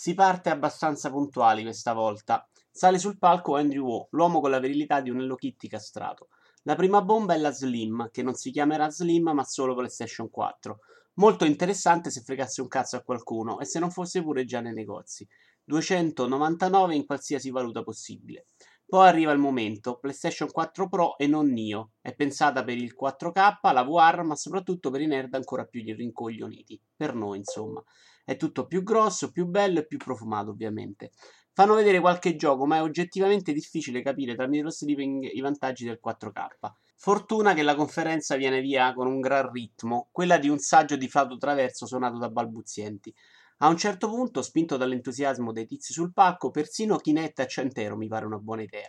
Si parte abbastanza puntuali questa volta. Sale sul palco Andrew Wu, l'uomo con la virilità di un Hello Kitty castrato. La prima bomba è la Slim, che non si chiamerà Slim ma solo PlayStation 4. Molto interessante se fregasse un cazzo a qualcuno e se non fosse pure già nei negozi. 299 in qualsiasi valuta possibile. Poi arriva il momento, PlayStation 4 Pro e non Nio. È pensata per il 4K, la VR, ma soprattutto per i nerd ancora più rincoglioniti. Per noi, insomma. È tutto più grosso, più bello e più profumato, ovviamente. Fanno vedere qualche gioco, ma è oggettivamente difficile capire tramite lo streaming i vantaggi del 4K. Fortuna che la conferenza viene via con un gran ritmo, quella di un saggio di Flauto Traverso suonato da balbuzienti. A un certo punto, spinto dall'entusiasmo dei tizi sul palco, persino Chinetta e Centero mi pare una buona idea.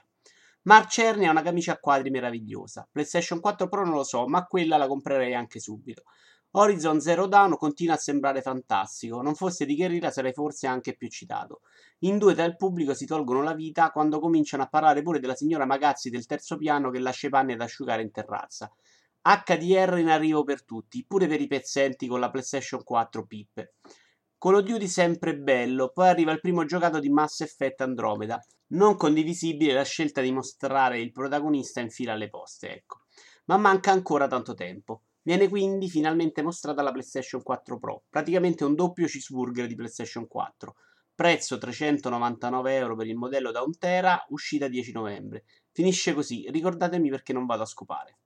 Mark Cerny ha una camicia a quadri meravigliosa. PlayStation 4 Pro non lo so, ma quella la comprerei anche subito. Horizon Zero Dawn continua a sembrare fantastico, non fosse di Guerrilla sarei forse anche più citato. In due tra il pubblico si tolgono la vita quando cominciano a parlare pure della signora Magazzi del terzo piano che lascia i panni ad asciugare in terrazza. HDR in arrivo per tutti, pure per i pezzenti con la PlayStation 4 pippe. Call of Duty sempre bello, poi arriva il primo giocato di Mass Effect Andromeda. Non condivisibile la scelta di mostrare il protagonista in fila alle poste, ecco. Ma manca ancora tanto tempo. Viene quindi finalmente mostrata la PlayStation 4 Pro, praticamente un doppio cheeseburger di PlayStation 4. Prezzo 399 euro per il modello da 1 tera, uscita 10 novembre. Finisce così, ricordatemi perché non vado a scopare.